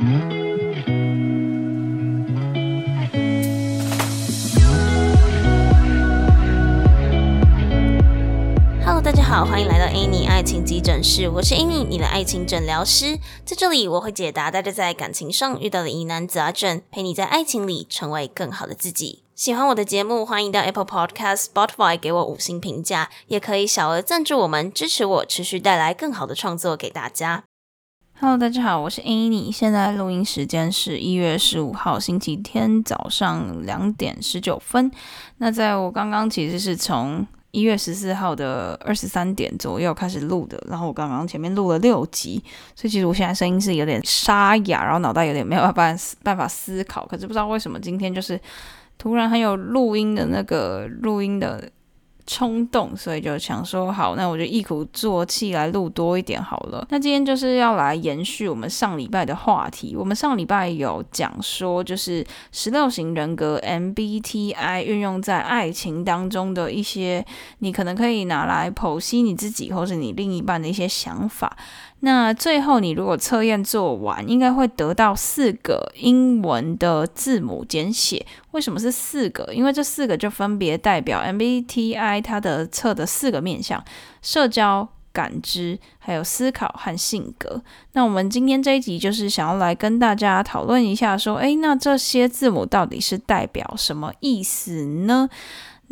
Hello，大家好，欢迎来到 Annie 爱情急诊室，我是 Annie，你的爱情诊疗师。在这里，我会解答大家在感情上遇到的疑难杂症，陪你在爱情里成为更好的自己。喜欢我的节目，欢迎到 Apple Podcast、Spotify 给我五星评价，也可以小额赞助我们，支持我持续带来更好的创作给大家。Hello，大家好，我是 Annie，现在录音时间是一月十五号星期天早上两点十九分。那在我刚刚其实是从一月十四号的二十三点左右开始录的，然后我刚刚前面录了六集，所以其实我现在声音是有点沙哑，然后脑袋有点没有办法办法思考，可是不知道为什么今天就是突然很有录音的那个录音的。冲动，所以就想说好，那我就一鼓作气来录多一点好了。那今天就是要来延续我们上礼拜的话题。我们上礼拜有讲说，就是十六型人格 MBTI 运用在爱情当中的一些，你可能可以拿来剖析你自己或是你另一半的一些想法。那最后，你如果测验做完，应该会得到四个英文的字母简写。为什么是四个？因为这四个就分别代表 MBTI 它的测的四个面向：社交、感知、还有思考和性格。那我们今天这一集就是想要来跟大家讨论一下，说，诶，那这些字母到底是代表什么意思呢？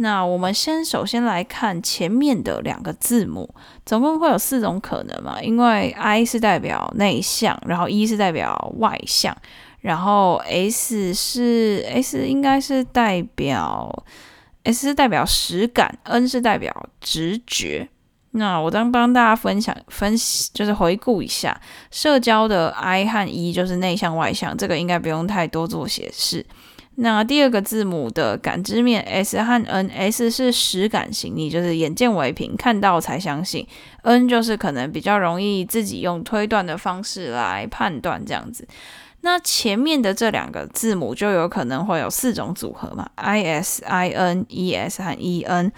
那我们先首先来看前面的两个字母，总共会有四种可能嘛？因为 I 是代表内向，然后 E 是代表外向，然后 S 是 S 应该是代表 S 是代表实感，N 是代表直觉。那我当帮大家分享分析，就是回顾一下社交的 I 和 E 就是内向外向，这个应该不用太多做解释。那第二个字母的感知面 S 和 N，S 是实感型，你就是眼见为凭，看到才相信；N 就是可能比较容易自己用推断的方式来判断这样子。那前面的这两个字母就有可能会有四种组合嘛，IS、IN、ES 和 EN。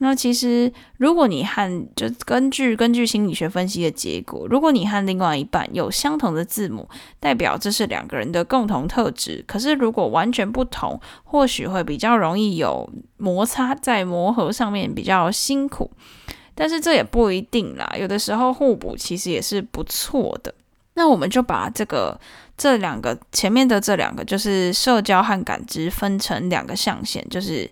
那其实，如果你和就根据根据心理学分析的结果，如果你和另外一半有相同的字母，代表这是两个人的共同特质。可是如果完全不同，或许会比较容易有摩擦，在磨合上面比较辛苦。但是这也不一定啦，有的时候互补其实也是不错的。那我们就把这个这两个前面的这两个，就是社交和感知，分成两个象限，就是。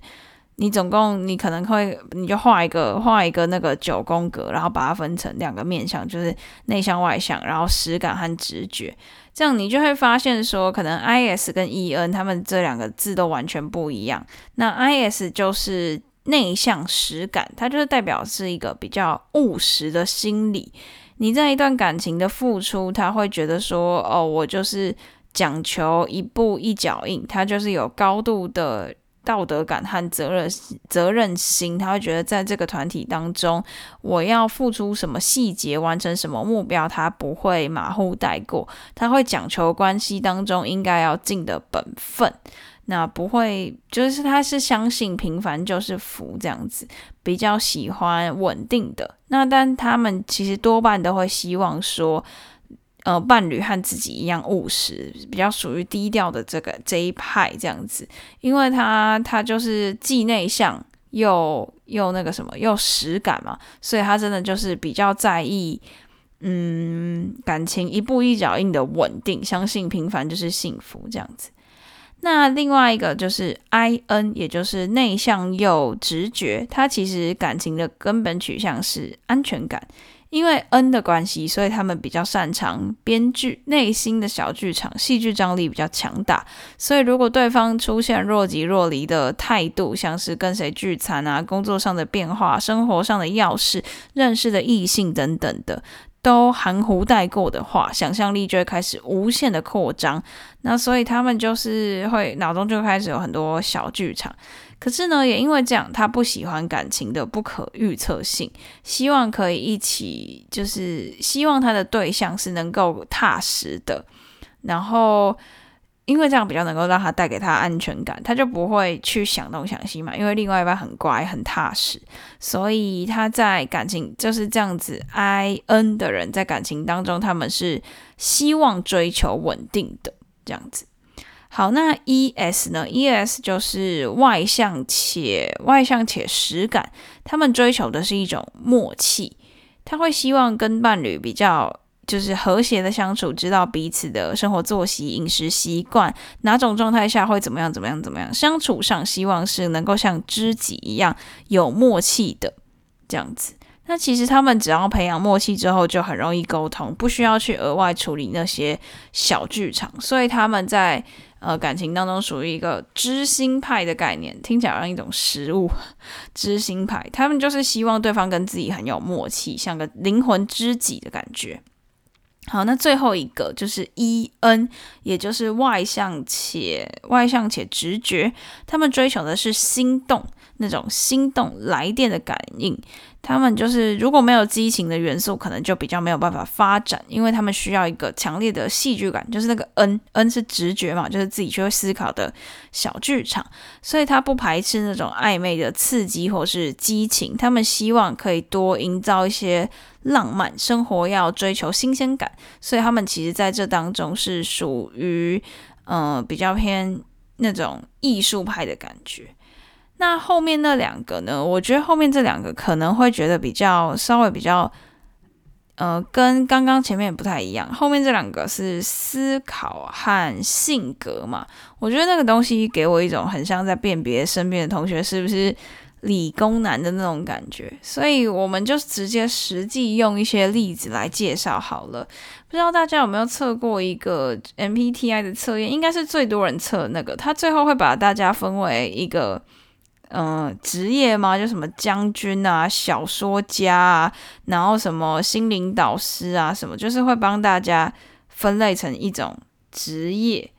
你总共你可能会，你就画一个画一个那个九宫格，然后把它分成两个面向，就是内向外向，然后实感和直觉。这样你就会发现说，可能 I S 跟 E N 他们这两个字都完全不一样。那 I S 就是内向实感，它就是代表是一个比较务实的心理。你在一段感情的付出，他会觉得说，哦，我就是讲求一步一脚印，他就是有高度的。道德感和责任责任心，他会觉得在这个团体当中，我要付出什么细节，完成什么目标，他不会马虎带过。他会讲求关系当中应该要尽的本分，那不会就是他是相信平凡就是福这样子，比较喜欢稳定的。那但他们其实多半都会希望说。呃，伴侣和自己一样务实，比较属于低调的这个这一派这样子，因为他他就是既内向又又那个什么又实感嘛，所以他真的就是比较在意，嗯，感情一步一脚印的稳定，相信平凡就是幸福这样子。那另外一个就是 I N，也就是内向又直觉，他其实感情的根本取向是安全感。因为 N 的关系，所以他们比较擅长编剧，内心的小剧场，戏剧张力比较强大。所以如果对方出现若即若离的态度，像是跟谁聚餐啊、工作上的变化、生活上的要事、认识的异性等等的，都含糊带过的话，想象力就会开始无限的扩张。那所以他们就是会脑中就开始有很多小剧场。可是呢，也因为这样，他不喜欢感情的不可预测性，希望可以一起，就是希望他的对象是能够踏实的，然后因为这样比较能够让他带给他安全感，他就不会去想东想西嘛。因为另外一半很乖很踏实，所以他在感情就是这样子。I N 的人在感情当中，他们是希望追求稳定的这样子。好，那 E S 呢？E S 就是外向且外向且实感，他们追求的是一种默契，他会希望跟伴侣比较。就是和谐的相处，知道彼此的生活作息、饮食习惯，哪种状态下会怎么样、怎么样、怎么样。相处上，希望是能够像知己一样有默契的这样子。那其实他们只要培养默契之后，就很容易沟通，不需要去额外处理那些小剧场。所以他们在呃感情当中属于一个知心派的概念，听起来像一种食物。知心派，他们就是希望对方跟自己很有默契，像个灵魂知己的感觉。好，那最后一个就是 E N，也就是外向且外向且直觉，他们追求的是心动。那种心动来电的感应。他们就是如果没有激情的元素，可能就比较没有办法发展，因为他们需要一个强烈的戏剧感，就是那个 N N 是直觉嘛，就是自己去会思考的小剧场，所以他不排斥那种暧昧的刺激或是激情，他们希望可以多营造一些浪漫生活，要追求新鲜感，所以他们其实在这当中是属于嗯比较偏那种艺术派的感觉。那后面那两个呢？我觉得后面这两个可能会觉得比较稍微比较，呃，跟刚刚前面不太一样。后面这两个是思考和性格嘛？我觉得那个东西给我一种很像在辨别身边的同学是不是理工男的那种感觉，所以我们就直接实际用一些例子来介绍好了。不知道大家有没有测过一个 MBTI 的测验？应该是最多人测那个，他最后会把大家分为一个。嗯，职业吗？就什么将军啊、小说家啊，然后什么心灵导师啊，什么就是会帮大家分类成一种职业，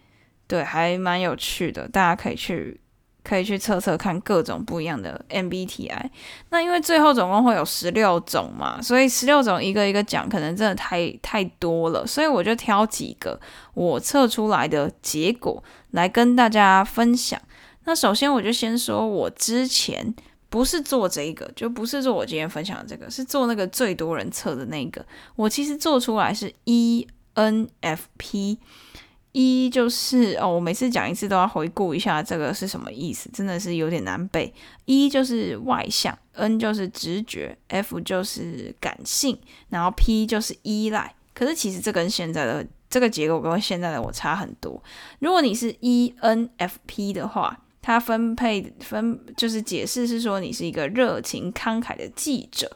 对，还蛮有趣的，大家可以去可以去测测看各种不一样的 MBTI。那因为最后总共会有十六种嘛，所以十六种一个一个讲，可能真的太太多了，所以我就挑几个我测出来的结果来跟大家分享。那首先我就先说，我之前不是做这个，就不是做我今天分享的这个，是做那个最多人测的那个。我其实做出来是 ENFP，E 就是哦，我每次讲一次都要回顾一下这个是什么意思，真的是有点难背。E 就是外向，N 就是直觉，F 就是感性，然后 P 就是依赖。可是其实这跟现在的这个结构跟现在的我差很多。如果你是 ENFP 的话，他分配分就是解释是说你是一个热情慷慨的记者，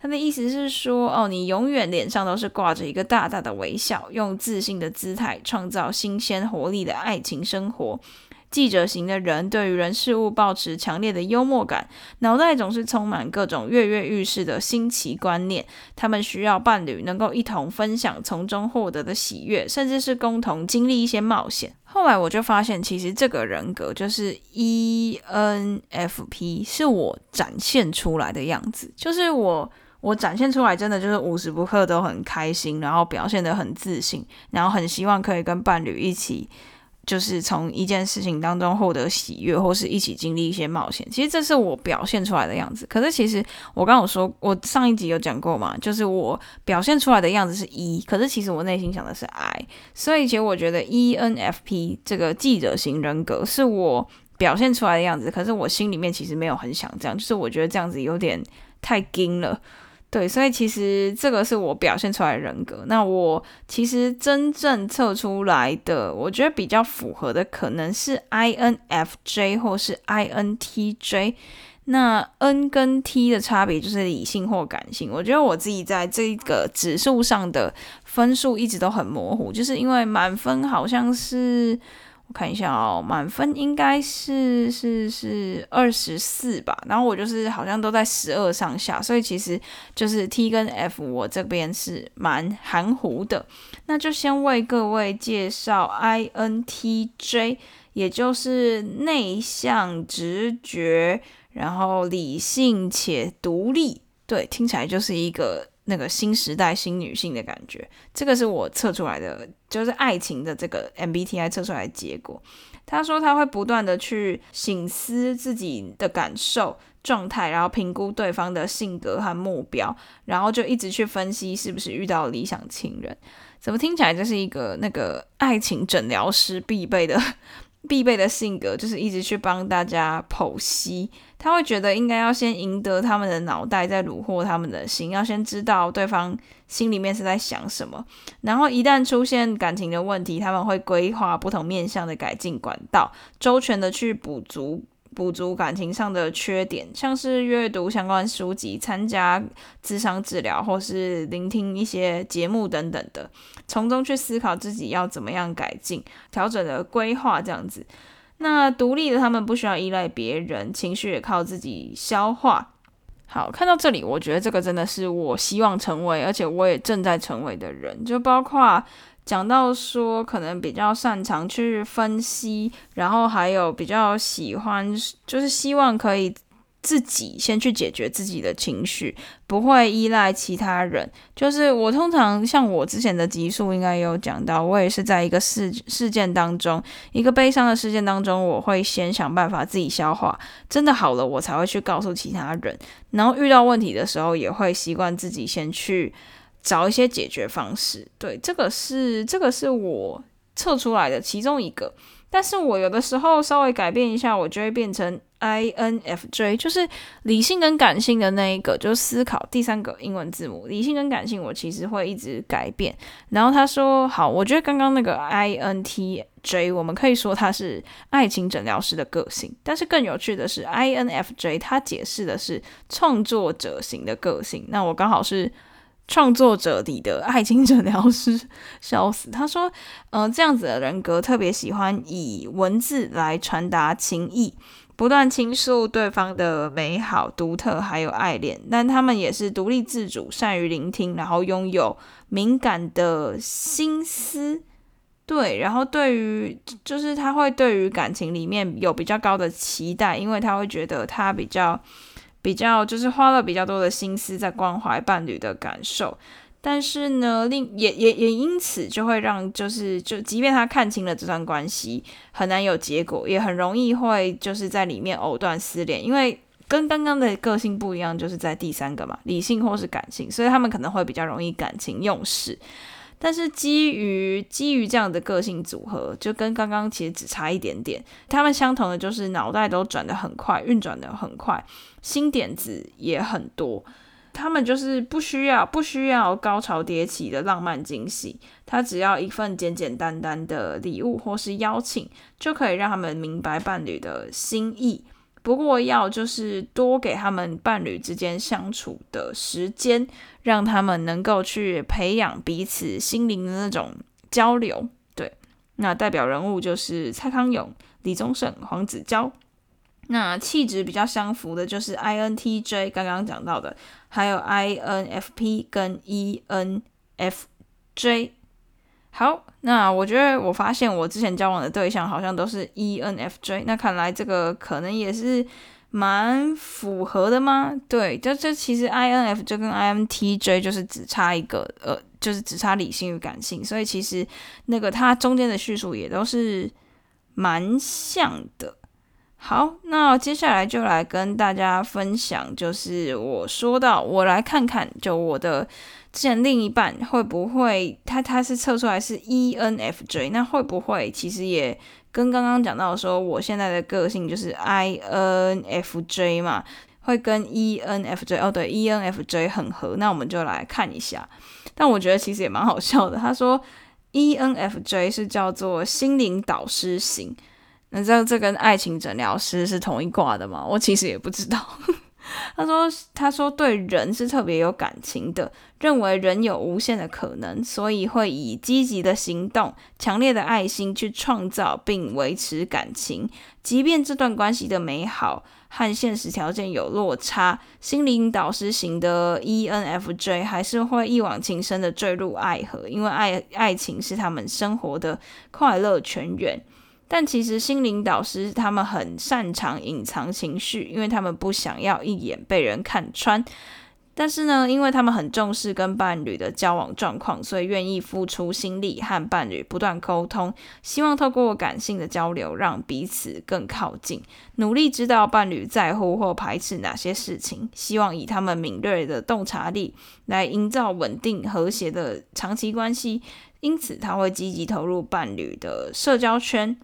他的意思是说哦，你永远脸上都是挂着一个大大的微笑，用自信的姿态创造新鲜活力的爱情生活。记者型的人对于人事物保持强烈的幽默感，脑袋总是充满各种跃跃欲试的新奇观念。他们需要伴侣能够一同分享从中获得的喜悦，甚至是共同经历一些冒险。后来我就发现，其实这个人格就是 ENFP，是我展现出来的样子。就是我，我展现出来真的就是无时不刻都很开心，然后表现得很自信，然后很希望可以跟伴侣一起。就是从一件事情当中获得喜悦，或是一起经历一些冒险。其实这是我表现出来的样子。可是其实我刚有说，我上一集有讲过嘛，就是我表现出来的样子是 E，可是其实我内心想的是 I。所以其实我觉得 ENFP 这个记者型人格是我表现出来的样子，可是我心里面其实没有很想这样，就是我觉得这样子有点太硬了。对，所以其实这个是我表现出来的人格。那我其实真正测出来的，我觉得比较符合的可能是 INFJ 或是 INTJ。那 N 跟 T 的差别就是理性或感性。我觉得我自己在这个指数上的分数一直都很模糊，就是因为满分好像是。我看一下哦，满分应该是是是二十四吧，然后我就是好像都在十二上下，所以其实就是 T 跟 F 我这边是蛮含糊的。那就先为各位介绍 INTJ，也就是内向、直觉，然后理性且独立。对，听起来就是一个那个新时代新女性的感觉。这个是我测出来的，就是爱情的这个 MBTI 测出来的结果。他说他会不断的去醒思自己的感受状态，然后评估对方的性格和目标，然后就一直去分析是不是遇到理想情人。怎么听起来就是一个那个爱情诊疗师必备的？必备的性格就是一直去帮大家剖析，他会觉得应该要先赢得他们的脑袋，再虏获他们的心，要先知道对方心里面是在想什么，然后一旦出现感情的问题，他们会规划不同面向的改进管道，周全的去补足。补足感情上的缺点，像是阅读相关书籍、参加智商治疗，或是聆听一些节目等等的，从中去思考自己要怎么样改进、调整的规划这样子。那独立的他们不需要依赖别人，情绪也靠自己消化。好，看到这里，我觉得这个真的是我希望成为，而且我也正在成为的人，就包括。讲到说，可能比较擅长去分析，然后还有比较喜欢，就是希望可以自己先去解决自己的情绪，不会依赖其他人。就是我通常像我之前的集数应该有讲到，我也是在一个事事件当中，一个悲伤的事件当中，我会先想办法自己消化，真的好了，我才会去告诉其他人。然后遇到问题的时候，也会习惯自己先去。找一些解决方式，对，这个是这个是我测出来的其中一个。但是我有的时候稍微改变一下，我就会变成 INFJ，就是理性跟感性的那一个，就思考第三个英文字母。理性跟感性我其实会一直改变。然后他说，好，我觉得刚刚那个 INTJ，我们可以说他是爱情诊疗师的个性。但是更有趣的是，INFJ 他解释的是创作者型的个性。那我刚好是。创作者里的爱情诊疗师，笑死。他说：“呃，这样子的人格特别喜欢以文字来传达情意，不断倾诉对方的美好、独特，还有爱恋。但他们也是独立自主，善于聆听，然后拥有敏感的心思。对，然后对于就是他会对于感情里面有比较高的期待，因为他会觉得他比较。”比较就是花了比较多的心思在关怀伴侣的感受，但是呢，另也也也因此就会让就是就即便他看清了这段关系很难有结果，也很容易会就是在里面藕断丝连，因为跟刚刚的个性不一样，就是在第三个嘛，理性或是感性，所以他们可能会比较容易感情用事。但是基于基于这样的个性组合，就跟刚刚其实只差一点点。他们相同的就是脑袋都转得很快，运转的很快，新点子也很多。他们就是不需要不需要高潮迭起的浪漫惊喜，他只要一份简简单单的礼物或是邀请，就可以让他们明白伴侣的心意。不过要就是多给他们伴侣之间相处的时间，让他们能够去培养彼此心灵的那种交流。对，那代表人物就是蔡康永、李宗盛、黄子佼。那气质比较相符的就是 INTJ，刚刚讲到的，还有 INFP 跟 ENFJ。好，那我觉得我发现我之前交往的对象好像都是 ENFJ，那看来这个可能也是蛮符合的吗？对，就这其实 INFJ 跟 INTJ 就是只差一个，呃，就是只差理性与感性，所以其实那个它中间的叙述也都是蛮像的。好，那接下来就来跟大家分享，就是我说到我来看看，就我的。之前另一半会不会他他是测出来是 ENFJ，那会不会其实也跟刚刚讲到说我现在的个性就是 INFJ 嘛，会跟 ENFJ 哦对 ENFJ 很合，那我们就来看一下。但我觉得其实也蛮好笑的，他说 ENFJ 是叫做心灵导师型，那这这跟爱情诊疗师是同一挂的吗？我其实也不知道。他说：“他说对人是特别有感情的，认为人有无限的可能，所以会以积极的行动、强烈的爱心去创造并维持感情，即便这段关系的美好和现实条件有落差。心灵导师型的 ENFJ 还是会一往情深的坠入爱河，因为爱爱情是他们生活的快乐泉源。”但其实心灵导师他们很擅长隐藏情绪，因为他们不想要一眼被人看穿。但是呢，因为他们很重视跟伴侣的交往状况，所以愿意付出心力和伴侣不断沟通，希望透过感性的交流让彼此更靠近，努力知道伴侣在乎或排斥哪些事情，希望以他们敏锐的洞察力来营造稳定和谐的长期关系。因此，他会积极投入伴侣的社交圈。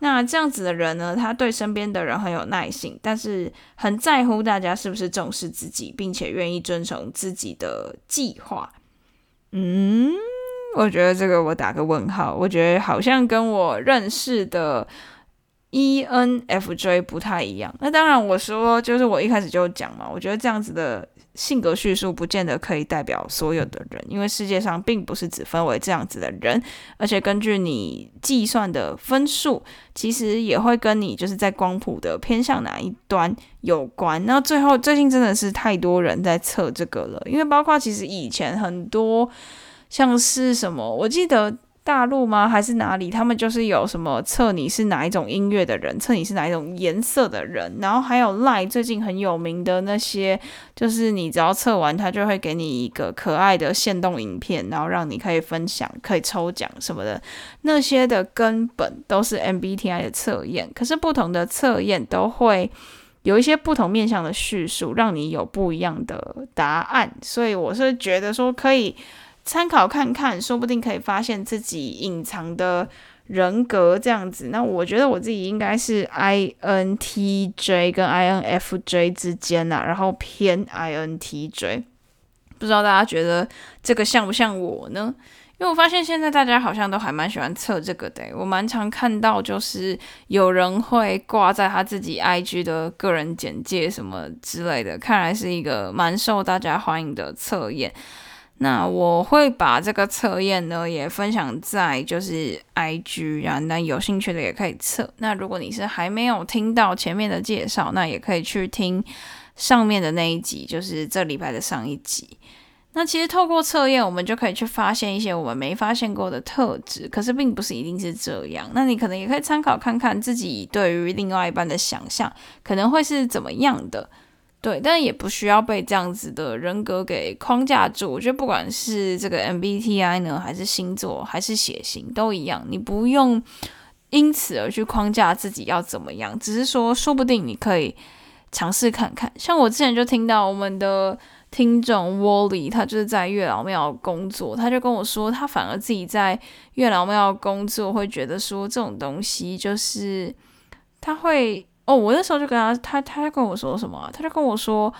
那这样子的人呢，他对身边的人很有耐心，但是很在乎大家是不是重视自己，并且愿意遵从自己的计划。嗯，我觉得这个我打个问号。我觉得好像跟我认识的 ENFJ 不太一样。那当然，我说就是我一开始就讲嘛，我觉得这样子的。性格叙述不见得可以代表所有的人，因为世界上并不是只分为这样子的人，而且根据你计算的分数，其实也会跟你就是在光谱的偏向哪一端有关。那最后最近真的是太多人在测这个了，因为包括其实以前很多像是什么，我记得。大陆吗？还是哪里？他们就是有什么测你是哪一种音乐的人，测你是哪一种颜色的人，然后还有赖最近很有名的那些，就是你只要测完，他就会给你一个可爱的限动影片，然后让你可以分享、可以抽奖什么的。那些的根本都是 MBTI 的测验，可是不同的测验都会有一些不同面向的叙述，让你有不一样的答案。所以我是觉得说可以。参考看看，说不定可以发现自己隐藏的人格这样子。那我觉得我自己应该是 INTJ 跟 INFJ 之间呐，然后偏 INTJ。不知道大家觉得这个像不像我呢？因为我发现现在大家好像都还蛮喜欢测这个的。我蛮常看到就是有人会挂在他自己 IG 的个人简介什么之类的，看来是一个蛮受大家欢迎的测验。那我会把这个测验呢也分享在就是 IG 啊，那有兴趣的也可以测。那如果你是还没有听到前面的介绍，那也可以去听上面的那一集，就是这礼拜的上一集。那其实透过测验，我们就可以去发现一些我们没发现过的特质，可是并不是一定是这样。那你可能也可以参考看看自己对于另外一半的想象，可能会是怎么样的。对，但也不需要被这样子的人格给框架住。我觉得不管是这个 MBTI 呢，还是星座，还是血型，都一样。你不用因此而去框架自己要怎么样，只是说，说不定你可以尝试看看。像我之前就听到我们的听众 Wally，他就是在月老庙工作，他就跟我说，他反而自己在月老庙工作，会觉得说这种东西就是他会。哦，我那时候就跟他，他他跟我说什么？他就跟我说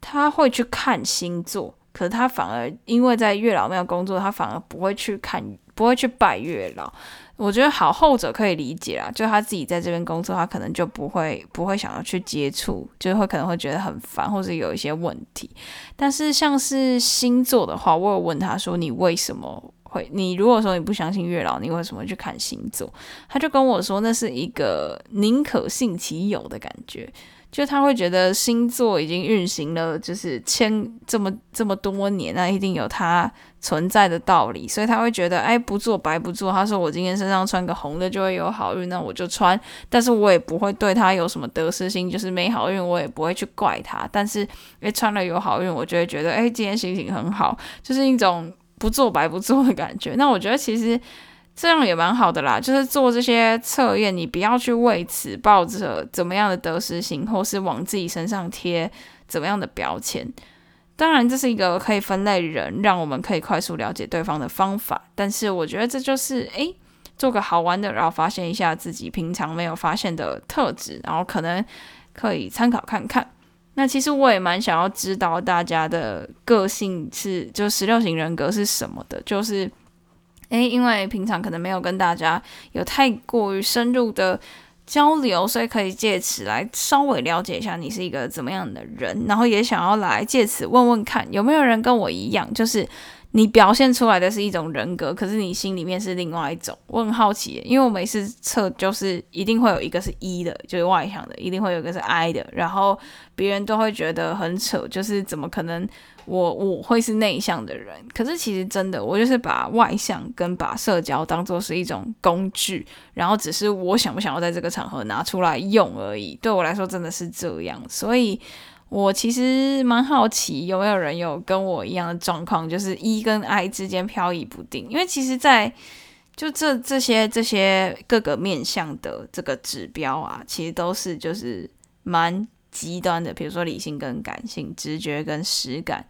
他会去看星座，可是他反而因为在月老庙工作，他反而不会去看，不会去拜月老。我觉得好后者可以理解啊，就他自己在这边工作，他可能就不会不会想要去接触，就会可能会觉得很烦，或者有一些问题。但是像是星座的话，我有问他说你为什么？会，你如果说你不相信月老，你为什么去看星座？他就跟我说，那是一个宁可信其有的感觉，就他会觉得星座已经运行了，就是千这么这么多年，那一定有它存在的道理，所以他会觉得，哎，不做白不做。他说我今天身上穿个红的就会有好运，那我就穿，但是我也不会对他有什么得失心，就是没好运我也不会去怪他。但是，哎，穿了有好运，我就会觉得，哎，今天心情很好，就是一种。不做白不做的感觉，那我觉得其实这样也蛮好的啦。就是做这些测验，你不要去为此抱着怎么样的得失心，或是往自己身上贴怎么样的标签。当然，这是一个可以分类人，让我们可以快速了解对方的方法。但是，我觉得这就是诶，做个好玩的，然后发现一下自己平常没有发现的特质，然后可能可以参考看看。那其实我也蛮想要知道大家的个性是，就十六型人格是什么的。就是，诶，因为平常可能没有跟大家有太过于深入的交流，所以可以借此来稍微了解一下你是一个怎么样的人，然后也想要来借此问问看有没有人跟我一样，就是。你表现出来的是一种人格，可是你心里面是另外一种。我很好奇，因为我每次测就是一定会有一个是 E 的，就是外向的，一定会有一个是 I 的，然后别人都会觉得很扯，就是怎么可能我我会是内向的人？可是其实真的，我就是把外向跟把社交当做是一种工具，然后只是我想不想要在这个场合拿出来用而已。对我来说真的是这样，所以。我其实蛮好奇，有没有人有跟我一样的状况，就是 E 跟 I 之间飘移不定。因为其实，在就这这些这些各个面向的这个指标啊，其实都是就是蛮极端的。比如说理性跟感性，直觉跟实感，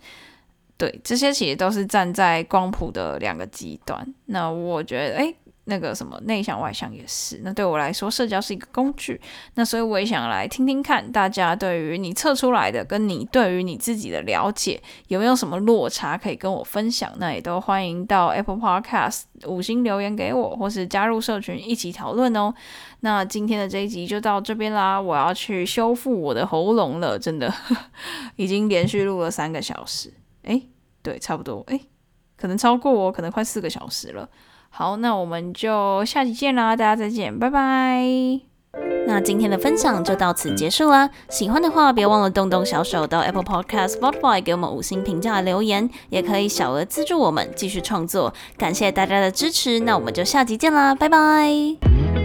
对这些其实都是站在光谱的两个极端。那我觉得，哎。那个什么内向外向也是，那对我来说，社交是一个工具。那所以我也想来听听看，大家对于你测出来的，跟你对于你自己的了解，有没有什么落差可以跟我分享？那也都欢迎到 Apple Podcast 五星留言给我，或是加入社群一起讨论哦。那今天的这一集就到这边啦，我要去修复我的喉咙了，真的 已经连续录了三个小时，诶，对，差不多，诶，可能超过我，可能快四个小时了。好，那我们就下期见啦，大家再见，拜拜。那今天的分享就到此结束啦。喜欢的话，别忘了动动小手到 Apple Podcast、Spotify 给我们五星评价留言，也可以小额资助我们继续创作。感谢大家的支持，那我们就下集见啦，拜拜。